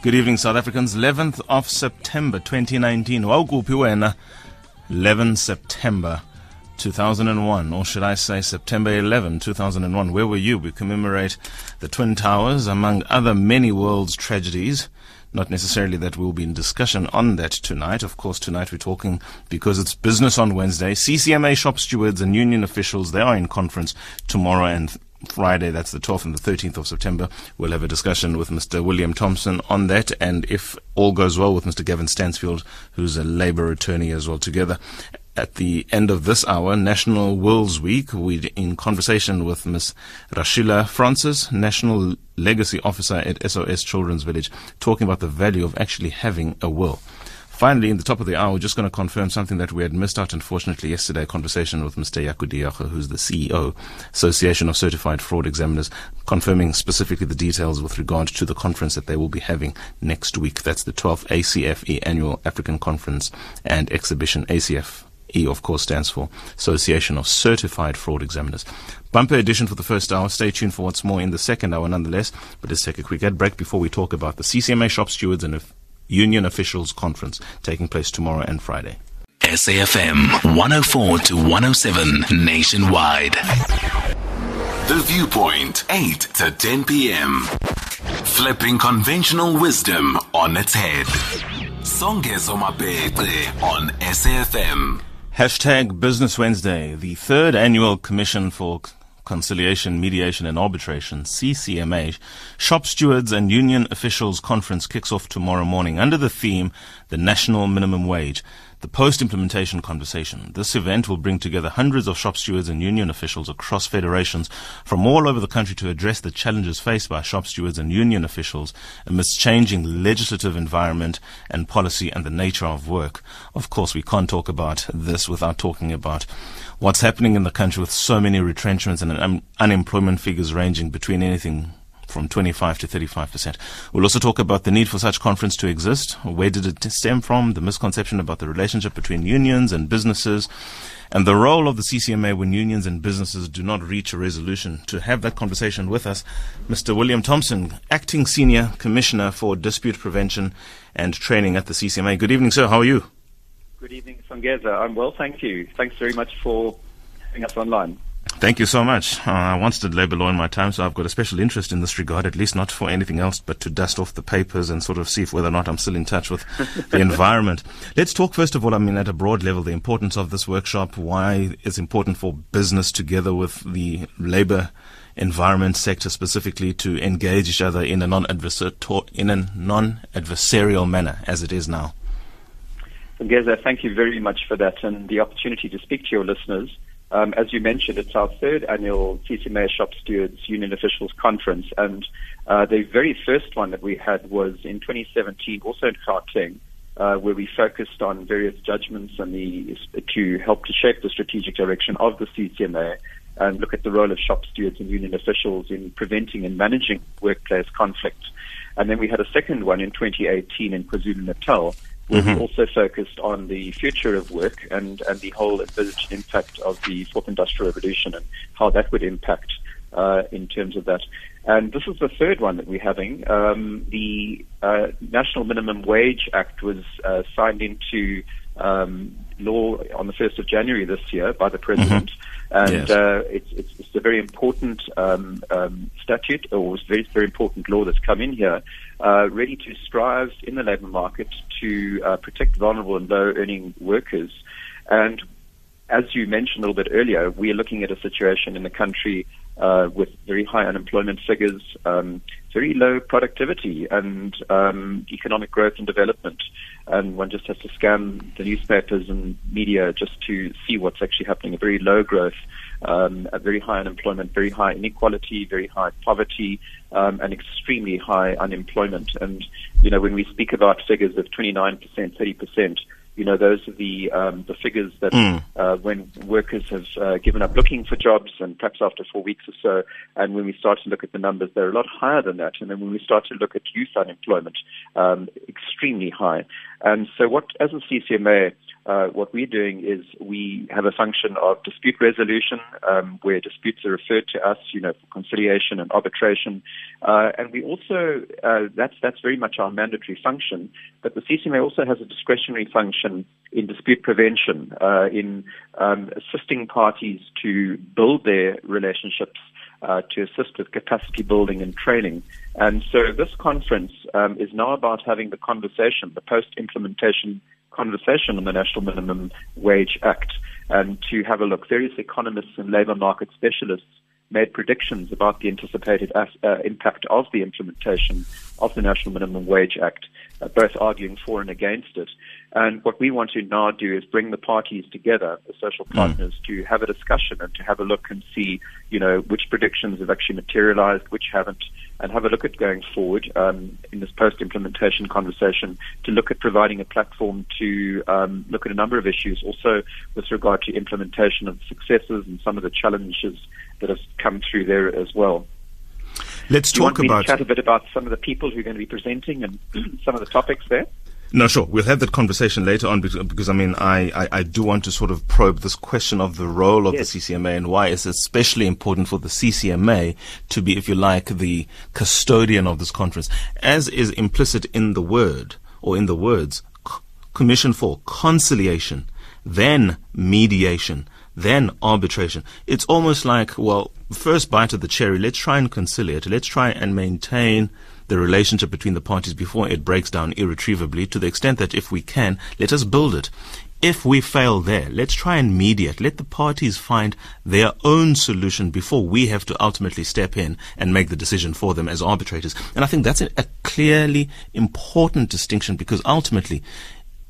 Good evening, South Africans. 11th of September 2019. Wawukuphi wena? 11 September 2001, or should I say September 11, 2001. Where were you? We commemorate the Twin Towers, among other many world's tragedies. Not necessarily that we'll be in discussion on that tonight. Of course, tonight we're talking because it's business on Wednesday. CCMA shop stewards and union officials, they are in conference tomorrow and Friday, that's the 12th and the 13th of September. We'll have a discussion with Mr. William Thomson on that, and if all goes well, with Mr. Gavin Stansfield, who's a labor attorney as well, together. At the end of this hour, National Wills Week, we're in conversation with Ms. Rashila Francis, National Legacy Officer at SOS Children's Village, talking about the value of actually having a will. Finally, in the top of the hour, we're just going to confirm something that we had missed out, unfortunately, yesterday, a conversation with Mr. Yaku who's the CEO, Association of Certified Fraud Examiners, confirming specifically the details with regard to the conference that they will be having next week. That's the 12th ACFE Annual African Conference and Exhibition. ACF E, of course, stands for Association of Certified Fraud Examiners. Bumper edition for the first hour. Stay tuned for what's more in the second hour, nonetheless. But let's take a quick ad break before we talk about the CCMA shop stewards and Union Officials Conference taking place tomorrow and Friday. SAFM 104 to 107 nationwide. The Viewpoint, 8 to 10 p.m. Flipping conventional wisdom on its head. Songezo Mabece on SAFM. Hashtag Business Wednesday, the third annual Commission for Conciliation, Mediation and Arbitration, CCMA, Shop Stewards and Union Officials Conference kicks off tomorrow morning under the theme The National Minimum Wage the post-implementation conversation. This event will bring together hundreds of shop stewards and union officials across federations from all over the country to address the challenges faced by shop stewards and union officials amidst changing legislative environment and policy and the nature of work. Of course, we can't talk about this without talking about what's happening in the country with so many retrenchments and un- unemployment figures ranging between anything from 25 to 35%. We'll also talk about the need for such conference to exist. Where did it stem from? The misconception about the relationship between unions and businesses and the role of the CCMA when unions and businesses do not reach a resolution. To have that conversation with us, Mr. William Thomson, Acting Senior Commissioner for Dispute Prevention and Training at the CCMA. Good evening, sir. How are you? Good evening, Songeza. I'm well, thank you. Thanks very much for having us online. Thank you so much. Uh, I once did labor law in my time, so I've got a special interest in this regard, at least not for anything else, but to dust off the papers and sort of see if whether or not I'm still in touch with the environment. Let's talk, first of all, I mean, at a broad level, the importance of this workshop, why it's important for business together with the labor environment sector specifically to engage each other in a non-adversarial, in a non-adversarial manner as it is now. Geza, thank you very much for that and the opportunity to speak to your listeners. Um, as you mentioned, it's our third annual CCMA Shop Stewards Union Officials Conference, and uh, the very first one that we had was in 2017, also in Gauteng, uh, where we focused on various judgments and the to help to shape the strategic direction of the CCMA and look at the role of shop stewards and union officials in preventing and managing workplace conflict. And then we had a second one in 2018 in KwaZulu Natal, we mm-hmm. also focused on the future of work and, and the whole envisaged impact of the fourth industrial revolution and how that would impact uh, in terms of that. And this is the third one that we're having. Um, the uh, National Minimum Wage Act was uh, signed into um, law on the 1st of January this year by the President. Mm-hmm. And yes. uh, it's, it's, it's, a very important um, um, statute or it's a very, very important law that's come in here, uh, ready to strive in the labour market to uh, protect vulnerable and low earning workers. And as you mentioned a little bit earlier, we are looking at a situation in the country uh, with very high unemployment figures, um, very low productivity, and um, economic growth and development. And one just has to scan the newspapers and media just to see what's actually happening. A very low growth, um, a very high unemployment, very high inequality, very high poverty, um, and extremely high unemployment. And you know, when we speak about figures of 29%, 30%, you know, those are the um, the figures that mm. uh, when workers have uh, given up looking for jobs, and perhaps after four weeks or so, and when we start to look at the numbers, they're a lot higher than that. And then when we start to look at youth unemployment, um, extremely high. And so, what as a CCMA, uh, what we're doing is we have a function of dispute resolution, um, where disputes are referred to us, you know, for conciliation and arbitration, uh, and we also uh, that's that's very much our mandatory function. But the CCMA also has a discretionary function in dispute prevention, uh, in um, assisting parties to build their relationships. Uh, to assist with capacity building and training. And so this conference um, is now about having the conversation, the post-implementation conversation on the National Minimum Wage Act and to have a look. Various economists and labor market specialists made predictions about the anticipated uh, impact of the implementation of the National Minimum Wage Act, uh, both arguing for and against it. And what we want to now do is bring the parties together, the social hmm. partners, mm. to have a discussion and to have a look and see, you know, which predictions have actually materialized, which haven't, and have a look at going forward um, in this post-implementation conversation to look at providing a platform to um, look at a number of issues, also with regard to implementation of successes and some of the challenges that have come through there as well. Let's talk about chat a bit about some of the people who are going to be presenting and some of the topics there. No, sure. We'll have that conversation later on because, because I mean, I, I, I, do want to sort of probe this question of the role of yes. the CCMA and why it's especially important for the CCMA to be, if you like, the custodian of this conference, as is implicit in the word or in the words, Commission for Conciliation, then Mediation, then arbitration. It's almost like, well, first bite of the cherry, let's try and conciliate, let's try and maintain the relationship between the parties before it breaks down irretrievably to the extent that if we can, let us build it. If we fail there, let's try and mediate. Let the parties find their own solution before we have to ultimately step in and make the decision for them as arbitrators. And I think that's a, clearly important distinction because ultimately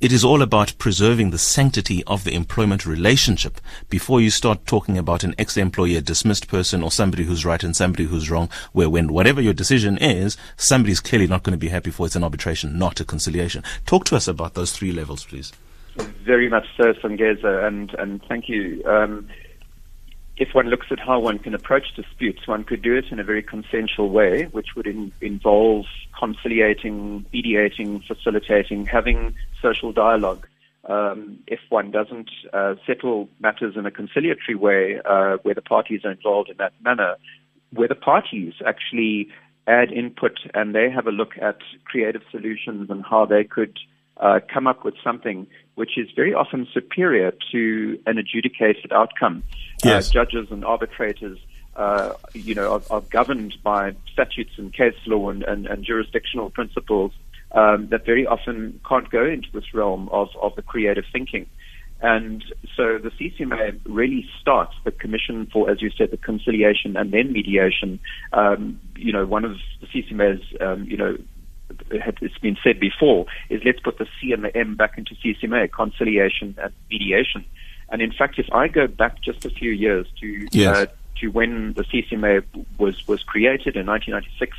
it is all about preserving the sanctity of the employment relationship before you start talking about an ex-employee, a dismissed person, or somebody who's right and somebody who's wrong, where when whatever your decision is, somebody's clearly not going to be happy for it's an arbitration, not a conciliation. Talk to us about those three levels, please. Very much so, Songeza, and, and thank you. Um, if one looks at how one can approach disputes, one could do it in a very consensual way, which would in, involve conciliating, mediating, facilitating, having social dialogue. Um, if one doesn't uh, settle matters in a conciliatory way, uh, where the parties are involved in that manner, where the parties actually add input and they have a look at creative solutions and how they could uh, come up with something which is very often superior to an adjudicated outcome. Uh, yes. Uh, judges and arbitrators, uh, you know, are, are, governed by statutes and case law and, and, and jurisdictional principles um, that very often can't go into this realm of, of the creative thinking. And so the CCMA really starts the Commission for, as you said, the conciliation and then mediation. Um, you know, one of the CCMA's, um, you know, it's been said before, is let's put the C and the M back into CCMA, conciliation and mediation. And in fact, if I go back just a few years to yes. uh, to when the CCMA was was created in 1996,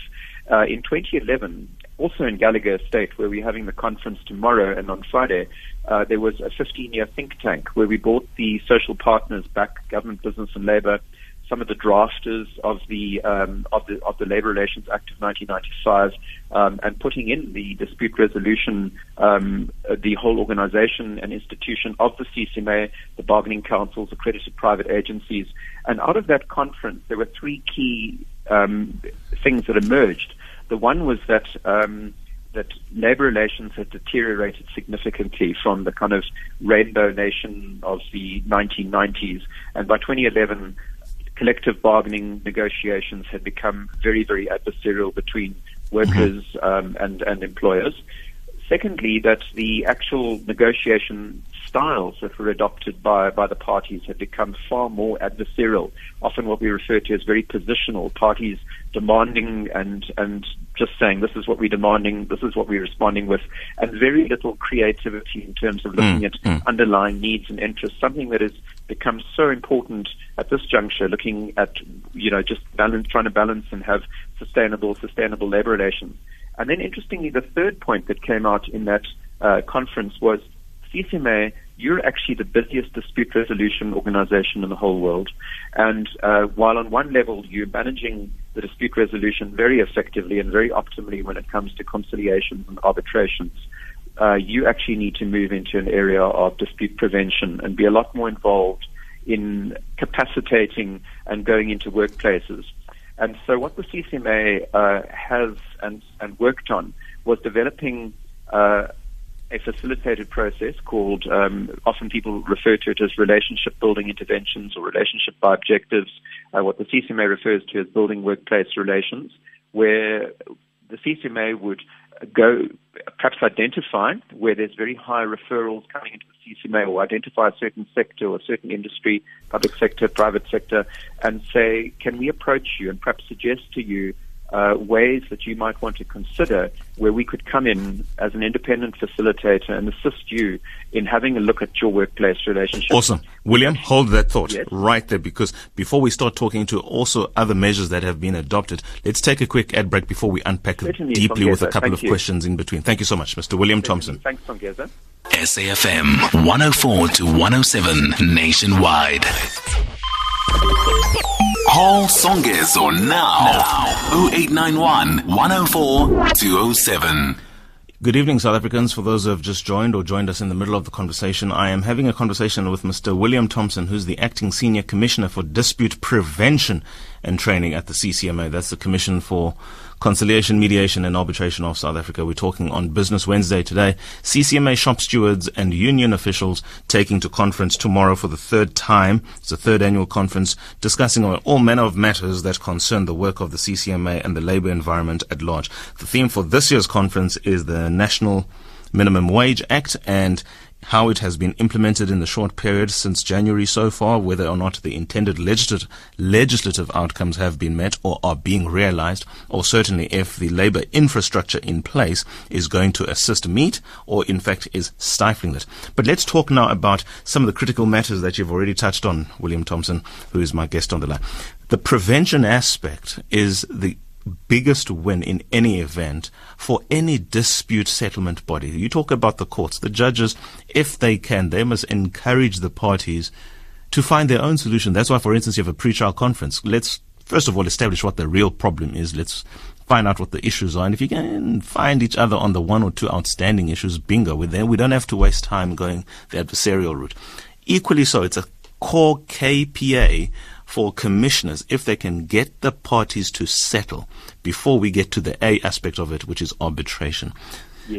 uh, in 2011, also in Gallagher Estate, where we're having the conference tomorrow and on Friday, uh, there was a 15-year think tank where we brought the social partners back, government, business, and labour, some of the drafters of the um, of the of the Labour Relations Act of 1995, um, and putting in the dispute resolution, um, the whole organisation and institution of the CCMA, the bargaining councils, accredited private agencies, and out of that conference, there were three key um, things that emerged. The one was that um, that labor relations had deteriorated significantly from the kind of rainbow nation of the 1990s, and by 2011 collective bargaining negotiations had become very, very adversarial between workers mm-hmm. um, and, and employers. Secondly, that the actual negotiation styles that were adopted by, by the parties have become far more adversarial, often what we refer to as very positional, parties demanding and, and just saying this is what we're demanding, this is what we're responding with, and very little creativity in terms of looking mm, at mm. underlying needs and interests, something that has become so important at this juncture, looking at, you know, just balance, trying to balance and have sustainable, sustainable labor relations. And then interestingly, the third point that came out in that uh, conference was CCMA, you're actually the busiest dispute resolution organization in the whole world. And uh, while on one level you're managing the dispute resolution very effectively and very optimally when it comes to conciliations and arbitrations, uh, you actually need to move into an area of dispute prevention and be a lot more involved in capacitating and going into workplaces. And so, what the CCMA uh, has and, and worked on was developing uh, a facilitated process called, um, often people refer to it as relationship building interventions or relationship by objectives, uh, what the CCMA refers to as building workplace relations, where the CCMA would go perhaps identify where there's very high referrals coming into the CCMA or identify a certain sector or a certain industry, public sector, private sector, and say, can we approach you and perhaps suggest to you uh, ways that you might want to consider where we could come in as an independent facilitator and assist you in having a look at your workplace relationship. Awesome. William, hold that thought yes. right there because before we start talking to also other measures that have been adopted, let's take a quick ad break before we unpack Certainly, deeply with a couple Thank of you. questions in between. Thank you so much, Mr. William Thomson. Thanks, Songeza. SAFM 104 to 107 nationwide. Call Songezo now. 0891 104 207. Good evening, South Africans. For those who have just joined or joined us in the middle of the conversation, I am having a conversation with Mr. William Thomson, who's the acting senior commissioner for dispute prevention and training at the CCMA. That's the Commission for Conciliation, Mediation and Arbitration of South Africa. We're talking on Business Wednesday today. CCMA shop stewards and union officials taking to conference tomorrow for the third time. It's the third annual conference discussing all manner of matters that concern the work of the CCMA and the labor environment at large. The theme for this year's conference is the National Minimum Wage Act and how it has been implemented in the short period since January so far, whether or not the intended legislative, legislative outcomes have been met or are being realized, or certainly if the labor infrastructure in place is going to assist meet or in fact is stifling it. But let's talk now about some of the critical matters that you've already touched on, William Thomson, who is my guest on the line. The prevention aspect is the biggest win in any event for any dispute settlement body. You talk about the courts, the judges, if they can, they must encourage the parties to find their own solution. That's why, for instance, you have a pre-trial conference. Let's first of all establish what the real problem is. Let's find out what the issues are. And if you can find each other on the one or two outstanding issues, bingo, we then we don't have to waste time going the adversarial route. Equally so, it's a core KPA for commissioners if they can get the parties to settle before we get to the A aspect of it, which is arbitration.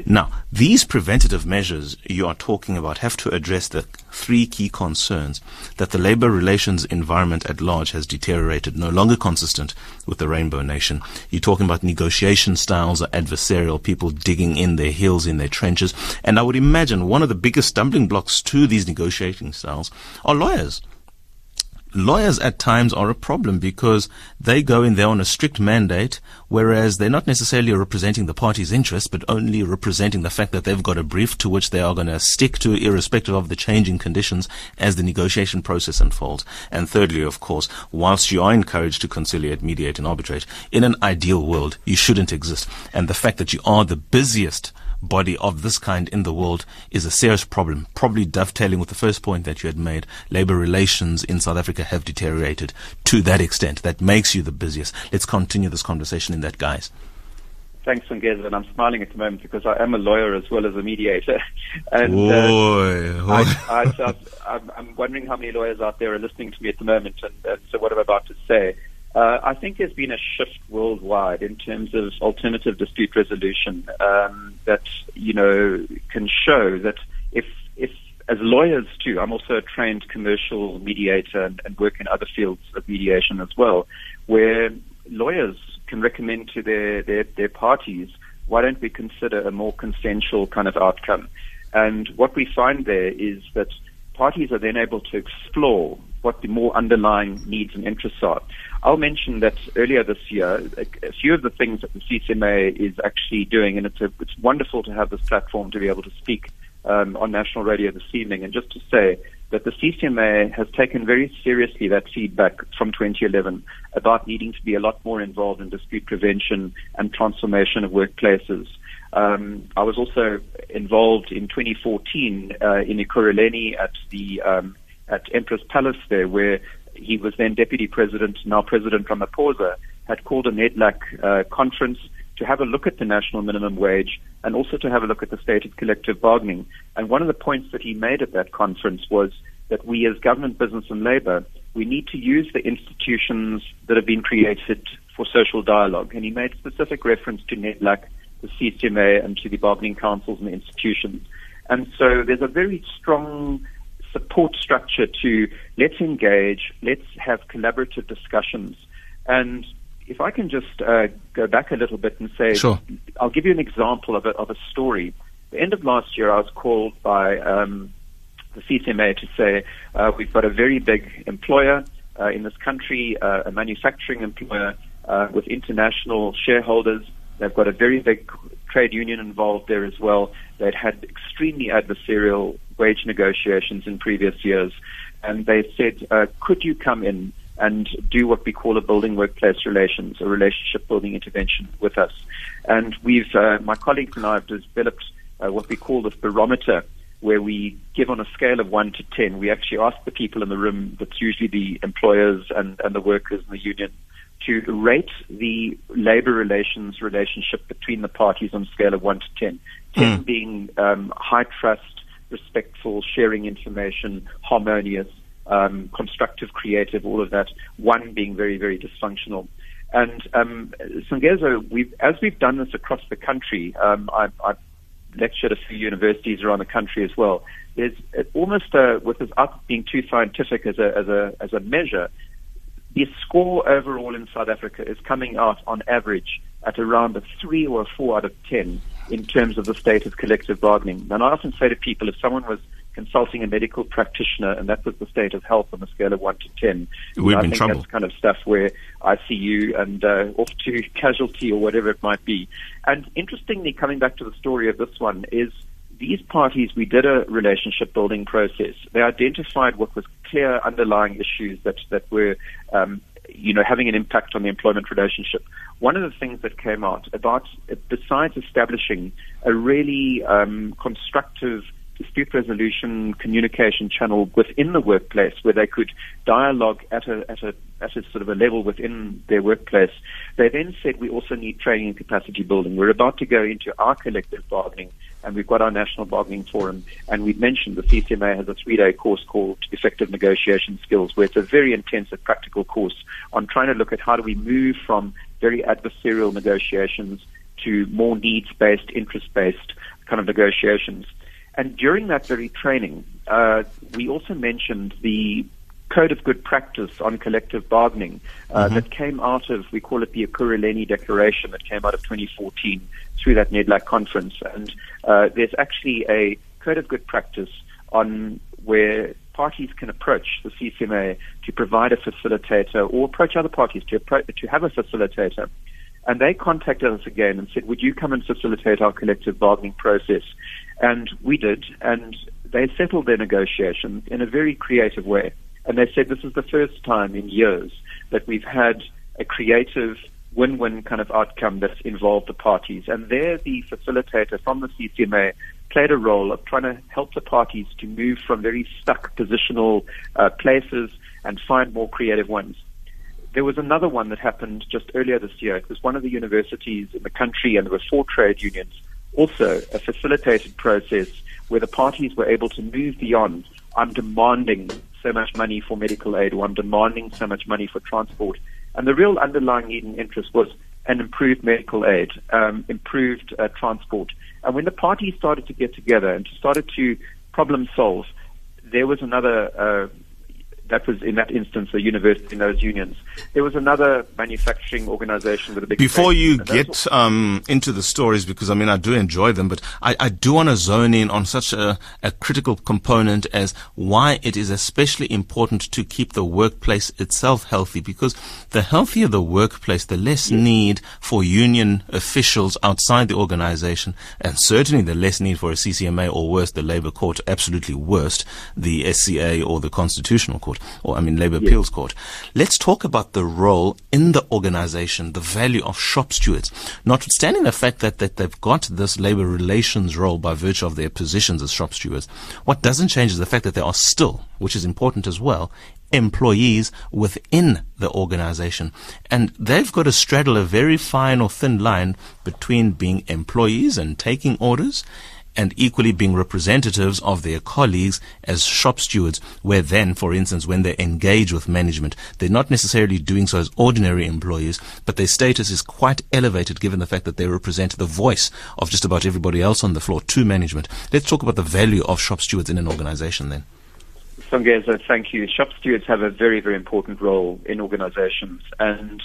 Now, these preventative measures you are talking about have to address the three key concerns that the labor relations environment at large has deteriorated, no longer consistent with the Rainbow Nation. You're talking about negotiation styles are adversarial, people digging in their heels in their trenches. And I would imagine one of the biggest stumbling blocks to these negotiating styles are lawyers lawyers at times are a problem because they go in there on a strict mandate, whereas they're not necessarily representing the party's interests, but only representing the fact that they've got a brief to which they are going to stick to, irrespective of the changing conditions as the negotiation process unfolds. And thirdly, of course, whilst you are encouraged to conciliate, mediate, and arbitrate, in an ideal world, you shouldn't exist. And the fact that you are the busiest body of this kind in the world is a serious problem. Probably dovetailing with the first point that you had made, labor relations in South Africa have deteriorated to that extent. That makes you the busiest. Let's continue this conversation in that guise. Thanks, Songeza, and I'm smiling at the moment because I am a lawyer as well as a mediator. and Boy, uh, I, I, so I'm, I'm wondering how many lawyers out there are listening to me at the moment, and, and so what I'm about to say. Uh, I think there's been a shift worldwide in terms of alternative dispute resolution um, that you know can show that if if as lawyers too, I'm also a trained commercial mediator and, and work in other fields of mediation as well, where lawyers can recommend to their, their, their parties, why don't we consider a more consensual kind of outcome? And what we find there is that parties are then able to explore what the more underlying needs and interests are. I'll mention that earlier this year, a, few of the things that the CCMA is actually doing, and it's, a, it's wonderful to have this platform to be able to speak um, on national radio this evening, and just to say that the CCMA has taken very seriously that feedback from 2011 about needing to be a lot more involved in dispute prevention and transformation of workplaces. Um, I was also involved in 2014 uh, in Ekurhuleni at the um, at Emperors Palace there, where he was then deputy president, now President Ramaphosa, had called a NEDLAC uh, conference to have a look at the national minimum wage and also to have a look at the state of collective bargaining. And one of the points that he made at that conference was that we as government, business and labor, we need to use the institutions that have been created for social dialogue. And he made specific reference to NEDLAC, the CCMA, and to the bargaining councils and the institutions. And so there's a very strong support structure to let's engage, let's have collaborative discussions. And if I can just uh, go back a little bit and say, sure. I'll give you an example of a, of a story. The end of last year, I was called by um, the CCMA to say uh, we've got a very big employer uh, in this country, uh, a manufacturing employer uh, with international shareholders. They've got a very big trade union involved there as well. They'd had extremely adversarial wage negotiations in previous years, and they said, uh, "Could you come in and do what we call a building workplace relations, a relationship building intervention with us. And we've, uh, my colleagues and I have developed uh, what we call this barometer, where we give on a scale of 1 to 10. We actually ask the people in the room, that's usually the employers and, and the workers in the union, to rate the labor relations relationship between the parties on a scale of 1 to 10. 10 mm. being um, high trust, respectful, sharing information, harmonious, um, constructive, creative, all of that. One being very, very dysfunctional. And um, Songezo, we've, as we've done this across the country, um, I, I've lectured a few universities around the country as well. There's almost a, without being too scientific as a, as a, as a measure, the score overall in South Africa is coming out on average at around a three or a four out of ten in terms of the state of collective bargaining. And I often say to people, if someone was consulting a medical practitioner, and that was the state of health on a scale of one to ten. We've I think trouble. that's kind of stuff where I see you and uh, off to casualty or whatever it might be. And interestingly, coming back to the story of this one is these parties, we did a relationship building process. They identified what was clear underlying issues that, that were, um, you know, having an impact on the employment relationship. One of the things that came out about, besides establishing a really um, constructive dispute resolution communication channel within the workplace where they could dialogue at a, at a, at a sort of a level within their workplace. They then said we also need training and capacity building. We're about to go into our collective bargaining and we've got our national bargaining forum and we've mentioned the CCMA has a three day course called effective negotiation skills where it's a very intensive practical course on trying to look at how do we move from very adversarial negotiations to more needs based, interest based kind of negotiations. And during that very training, uh, we also mentioned the code of good practice on collective bargaining uh, mm-hmm. that came out of, we call it the Ekurhuleni Declaration that came out of 2014 through that NEDLAC conference. And uh, there's actually a code of good practice on where parties can approach the CCMA to provide a facilitator or approach other parties to, appro- to have a facilitator. And they contacted us again and said, would you come and facilitate our collective bargaining process? And we did, and they settled their negotiations in a very creative way. And they said this is the first time in years that we've had a creative win-win kind of outcome that's involved the parties. And there, the facilitator from the CCMA played a role of trying to help the parties to move from very stuck positional uh, places and find more creative ones. There was another one that happened just earlier this year. It was one of the universities in the country, and there were four trade unions also a facilitated process where the parties were able to move beyond I'm demanding so much money for medical aid or I'm demanding so much money for transport. And the real underlying need and interest was an improved medical aid, um, improved uh, transport. And when the parties started to get together and started to problem solve, there was another uh, that was in that instance a university in those unions. There was another manufacturing organization with a big. Before you get um, into the stories, because I mean I do enjoy them, but I, I do want to zone in on such a, a critical component as why it is especially important to keep the workplace itself healthy. Because the healthier the workplace, the less yes. need for union officials outside the organization, and certainly the less need for a CCMA or worse, the Labour Court, absolutely worst, the SCA or the Constitutional Court or I mean Labour yes. Appeals Court. Let's talk about the role in the organization, the value of shop stewards. Notwithstanding the fact that, that they've got this labour relations role by virtue of their positions as shop stewards, what doesn't change is the fact that they are still, which is important as well, employees within the organization. And they've got to straddle a very fine or thin line between being employees and taking orders and equally being representatives of their colleagues as shop stewards, where then, for instance, when they engage with management, they're not necessarily doing so as ordinary employees, but their status is quite elevated given the fact that they represent the voice of just about everybody else on the floor to management. Let's talk about the value of shop stewards in an organization then. Songeza, thank you. Shop stewards have a very, very important role in organizations. And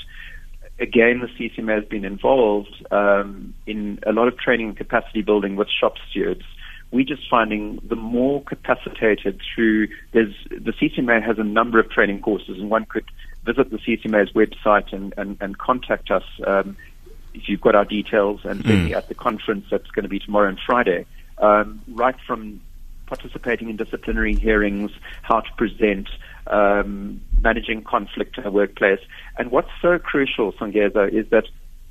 again, the CCMA has been involved um, in a lot of training and capacity building with shop stewards. We're just finding the more capacitated through, there's, the CCMA has a number of training courses, and one could visit the CCMA's website and, and, and contact us um, if you've got our details and mm. at the conference that's going to be tomorrow and Friday. Um, right from participating in disciplinary hearings, how to present, um, managing conflict in a workplace. And what's so crucial, Songeza, is that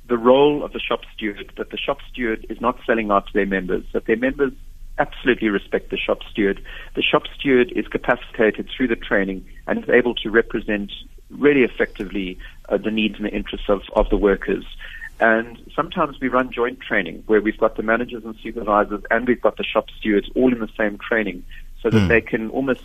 the role of the shop steward, that the shop steward is not selling out to their members, that their members absolutely respect the shop steward. The shop steward is capacitated through the training and is able to represent really effectively uh, the needs and the interests of, of the workers. And sometimes we run joint training where we've got the managers and supervisors and we've got the shop stewards all in the same training so that mm. they can almost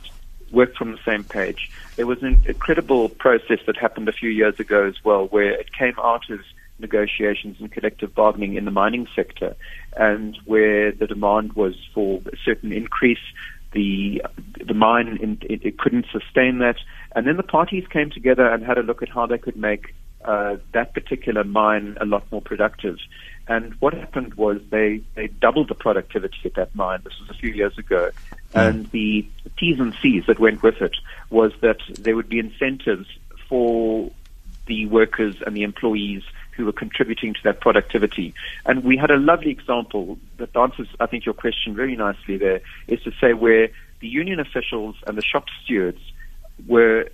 work from the same page. There was an incredible process that happened a few years ago as well where it came out of negotiations and collective bargaining in the mining sector and where the demand was for a certain increase. The, the mine, it, it couldn't sustain that. And then the parties came together and had a look at how they could make uh, that particular mine a lot more productive. And what happened was they, they doubled the productivity at that mine. This was a few years ago. Mm. And the T's and C's that went with it was that there would be incentives for the workers and the employees who were contributing to that productivity. And we had a lovely example that answers, I think, your question very nicely there, is to say where the union officials and the shop stewards were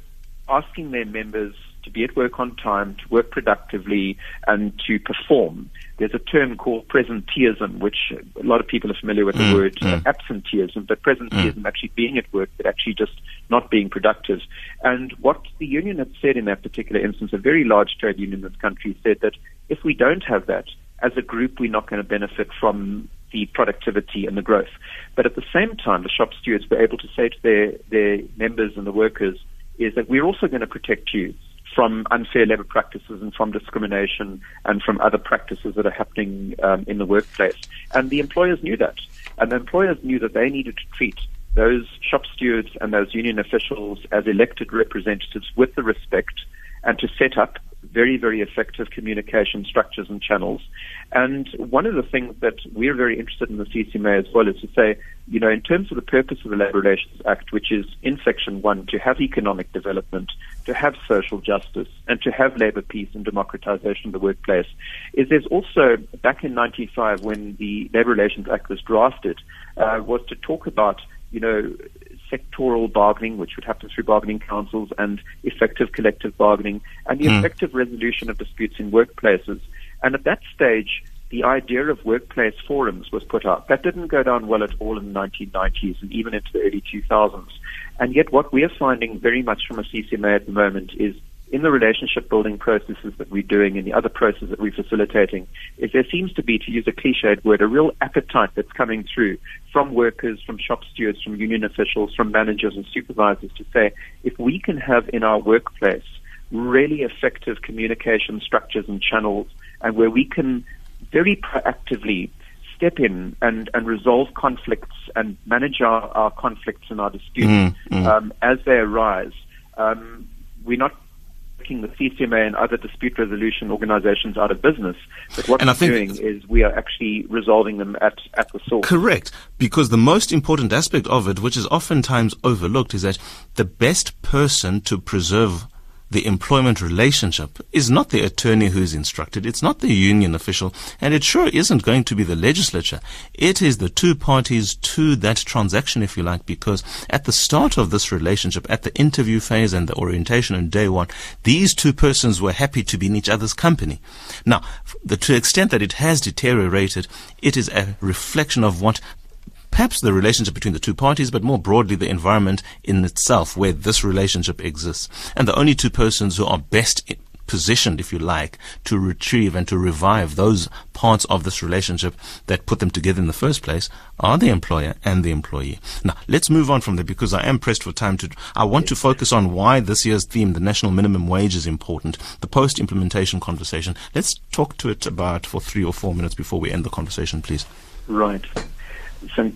asking their members to be at work on time, to work productively, and to perform. There's a term called presenteeism, which a lot of people are familiar with mm, the word mm. absenteeism, but presenteeism mm. actually being at work, but actually just not being productive. And what the union had said in that particular instance, a very large trade union in this country said that if we don't have that, as a group, we're not going to benefit from the productivity and the growth. But at the same time, the shop stewards were able to say to their, their members and the workers, is that we're also going to protect you from unfair labor practices and from discrimination and from other practices that are happening um, in the workplace. And the employers knew that. And the employers knew that they needed to treat those shop stewards and those union officials as elected representatives with the respect and to set up very, very effective communication structures and channels. And one of the things that we're very interested in the CCMA as well is to say, you know, in terms of the purpose of the Labour Relations Act, which is in Section 1 to have economic development, to have social justice, and to have labour peace and democratisation of the workplace, is there's also, back in 95 when the Labour Relations Act was drafted, uh, was to talk about, you know, sectoral bargaining, which would happen through bargaining councils, and effective collective bargaining, and the mm. effective resolution of disputes in workplaces. And at that stage, the idea of workplace forums was put up. That didn't go down well at all in the 1990s and even into the early 2000s. And yet, what we are finding very much from a CCMA at the moment is in the relationship building processes that we're doing and the other processes that we're facilitating is there seems to be, to use a cliched word, a real appetite that's coming through from workers, from shop stewards, from union officials, from managers and supervisors to say, if we can have in our workplace really effective communication structures and channels and where we can very proactively step in and, and resolve conflicts and manage our, our conflicts and our disputes mm, mm. Um, as they arise, um, we're not taking the CCMA and other dispute resolution organizations out of business. But what and we're doing is we are actually resolving them at, at the source. Correct. Because the most important aspect of it, which is oftentimes overlooked, is that the best person to preserve the employment relationship is not the attorney who is instructed. It's not the union official. And it sure isn't going to be the legislature. It is the two parties to that transaction, if you like, because at the start of this relationship, at the interview phase and the orientation on day one, these two persons were happy to be in each other's company. Now, the, to the extent that it has deteriorated, it is a reflection of what perhaps the relationship between the two parties, but more broadly the environment in itself where this relationship exists. And the only two persons who are best positioned, if you like, to retrieve and to revive those parts of this relationship that put them together in the first place are the employer and the employee. Now, let's move on from there because I am pressed for time to, I want to focus on why this year's theme, the national minimum wage is important, the post implementation conversation. Let's talk to it about for three or four minutes before we end the conversation, please. Right. So,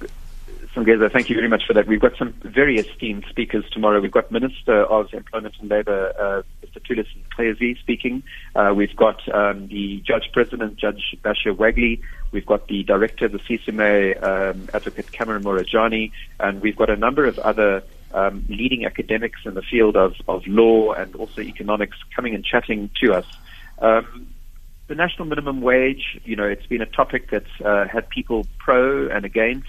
Songeza, thank you very much for that. We've got some very esteemed speakers tomorrow. We've got Minister of Employment and Labour, uh, Mr. Thulas Nxesi, speaking. Uh, we've got um, the Judge President, Judge Basheer Waglay. We've got the Director of the CCMA, um, Advocate Cameron Morajane. And we've got a number of other um, leading academics in the field of, of law and also economics coming and chatting to us. Um, the national minimum wage, you know, it's been a topic that's uh, had people pro and against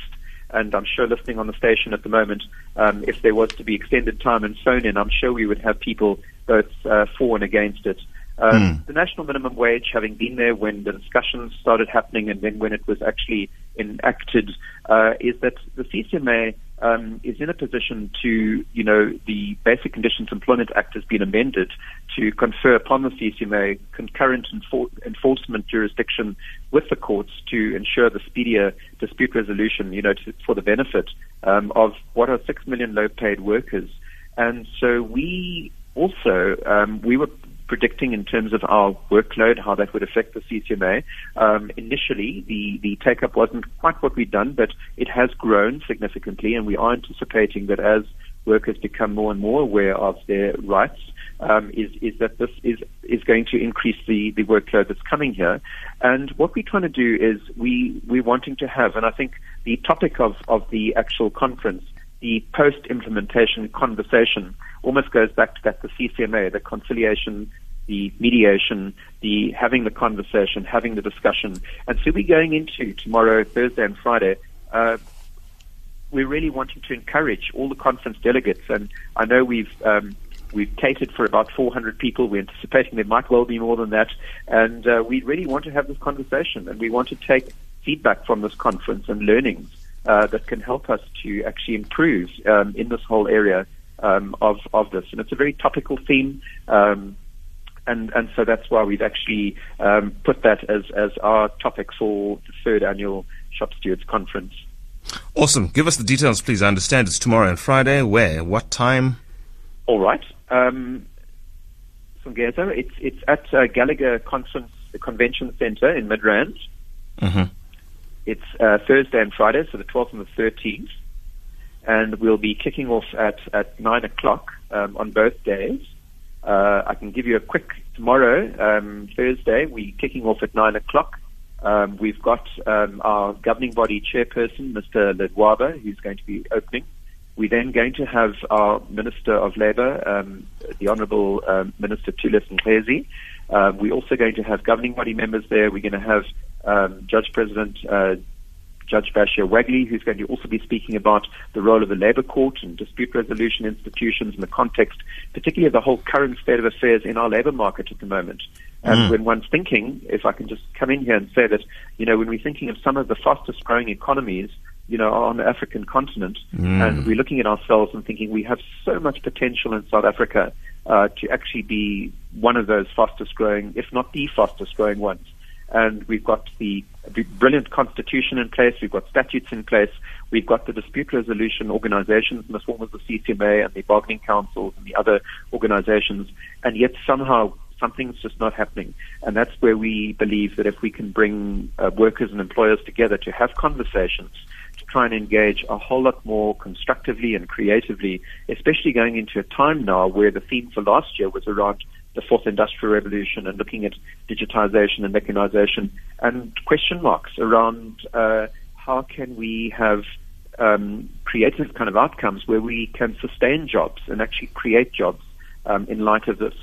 and I'm sure listening on the station at the moment, um, if there was to be extended time and phone in, I'm sure we would have people both uh, for and against it. Um, mm. The national minimum wage, having been there when the discussions started happening and then when it was actually enacted, uh, is that the CCMA um, is in a position to, you know, the Basic Conditions Employment Act has been amended to confer upon the CCMA concurrent enfor- enforcement jurisdiction with the courts to ensure the speedier dispute resolution, you know, to, for the benefit um, of what are six million low-paid workers. And so we also um, we were predicting in terms of our workload, how that would affect the CCMA. Um, initially, the, the take up wasn't quite what we'd done, but it has grown significantly, and we are anticipating that as workers become more and more aware of their rights, um, is, is that this is, is going to increase the, the workload that's coming here. And what we're trying to do is we, we're wanting to have, and I think the topic of, of the actual conference, the post implementation conversation, almost goes back to that, the CCMA, the conciliation, the mediation, the having the conversation, having the discussion. And so we're going into tomorrow, Thursday and Friday, uh, we're really wanting to encourage all the conference delegates. And I know we've, um, we've catered for about 400 people. We're anticipating there might well be more than that. And uh, we really want to have this conversation and we want to take feedback from this conference and learnings uh, that can help us to actually improve um, in this whole area um, of of this, and it's a very topical theme. Um, and, and so that's why we've actually um, put that as, as our topic for the third annual Shop Stewards Conference. Awesome. Give us the details, please. I understand it's tomorrow and Friday. Where? What time? All right. Um, it's, it's at uh, Gallagher Conference Convention Center in Midrand. Mm-hmm. It's uh, Thursday and Friday, so the 12th and the 13th and we'll be kicking off at, at 9 o'clock um, on both days. Uh, I can give you a quick tomorrow, um, Thursday, we're kicking off at 9 o'clock. Um, we've got um, our governing body chairperson, Mr. Ledwaba, who's going to be opening. We're then going to have our Minister of Labour, um, the Honourable um, Minister Thulas Nxesi. Um, we're also going to have governing body members there. We're going to have um, Judge President uh, Judge Basheer Waglay, who's going to also be speaking about the role of the Labour Court and dispute resolution institutions in the context, particularly of the whole current state of affairs in our labour market at the moment. And mm. when one's thinking, if I can just come in here and say that, you know, when we're thinking of some of the fastest growing economies, you know, on the African continent, mm. and we're looking at ourselves and thinking we have so much potential in South Africa uh, to actually be one of those fastest growing, if not the fastest growing ones and we've got the brilliant constitution in place, we've got statutes in place, we've got the dispute resolution organizations in the form of the CCMA and the bargaining councils and the other organizations, and yet somehow something's just not happening. And that's where we believe that if we can bring uh, workers and employers together to have conversations, to try and engage a whole lot more constructively and creatively, especially going into a time now where the theme for last year was around the fourth industrial revolution and looking at digitization and mechanization and question marks around uh, how can we have um, creative kind of outcomes where we can sustain jobs and actually create jobs um, in light of this.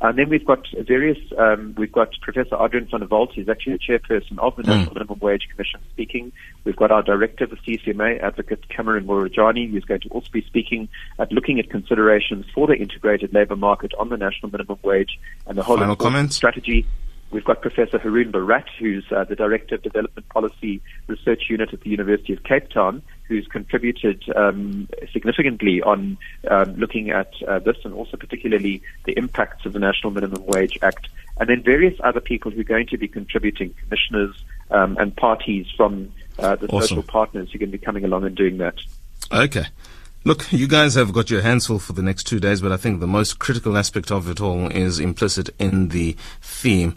And then we've got various, um, we've got Professor Adrian van der Walt, who's actually the chairperson of the mm. National Minimum Wage Commission speaking. We've got our director of the CCMA, Advocate Cameron Morajane, who's going to also be speaking at looking at considerations for the integrated labour market on the national minimum wage and the whole strategy. We've got Professor Haroon Bhorat, who's uh, the Director of Development Policy Research Unit at the University of Cape Town, who's contributed um, significantly on um, looking at uh, this and also particularly the impacts of the National Minimum Wage Act, and then various other people who are going to be contributing, commissioners um, and parties from uh, the Awesome. social partners who are going to be coming along and doing that. Okay. Look, you guys have got your hands full for the next two days, but I think the most critical aspect of it all is implicit in the theme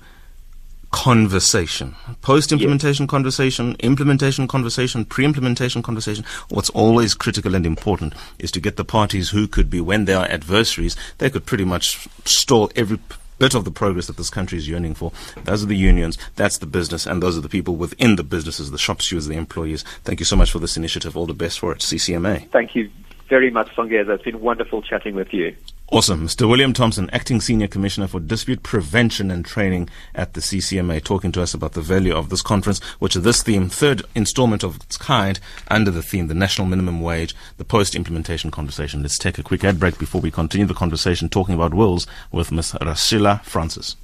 conversation. Post implementation conversation, implementation conversation, pre implementation conversation. What's always critical and important is to get the parties who could be, when they are adversaries, they could pretty much stall every bit of the progress that this country is yearning for. Those are the unions, that's the business, and those are the people within the businesses, the shop stewards, the employees. Thank you so much for this initiative. All the best for it, CCMA. Thank you very much, Songeza. It's been wonderful chatting with you. Awesome. Mr. William Thomson, Acting Senior Commissioner for Dispute Prevention and Training at the CCMA, talking to us about the value of this conference, which is this theme, third installment of its kind, under the theme, the national minimum wage, the post-implementation conversation. Let's take a quick ad break before we continue the conversation talking about wills with Ms. Rashila Francis.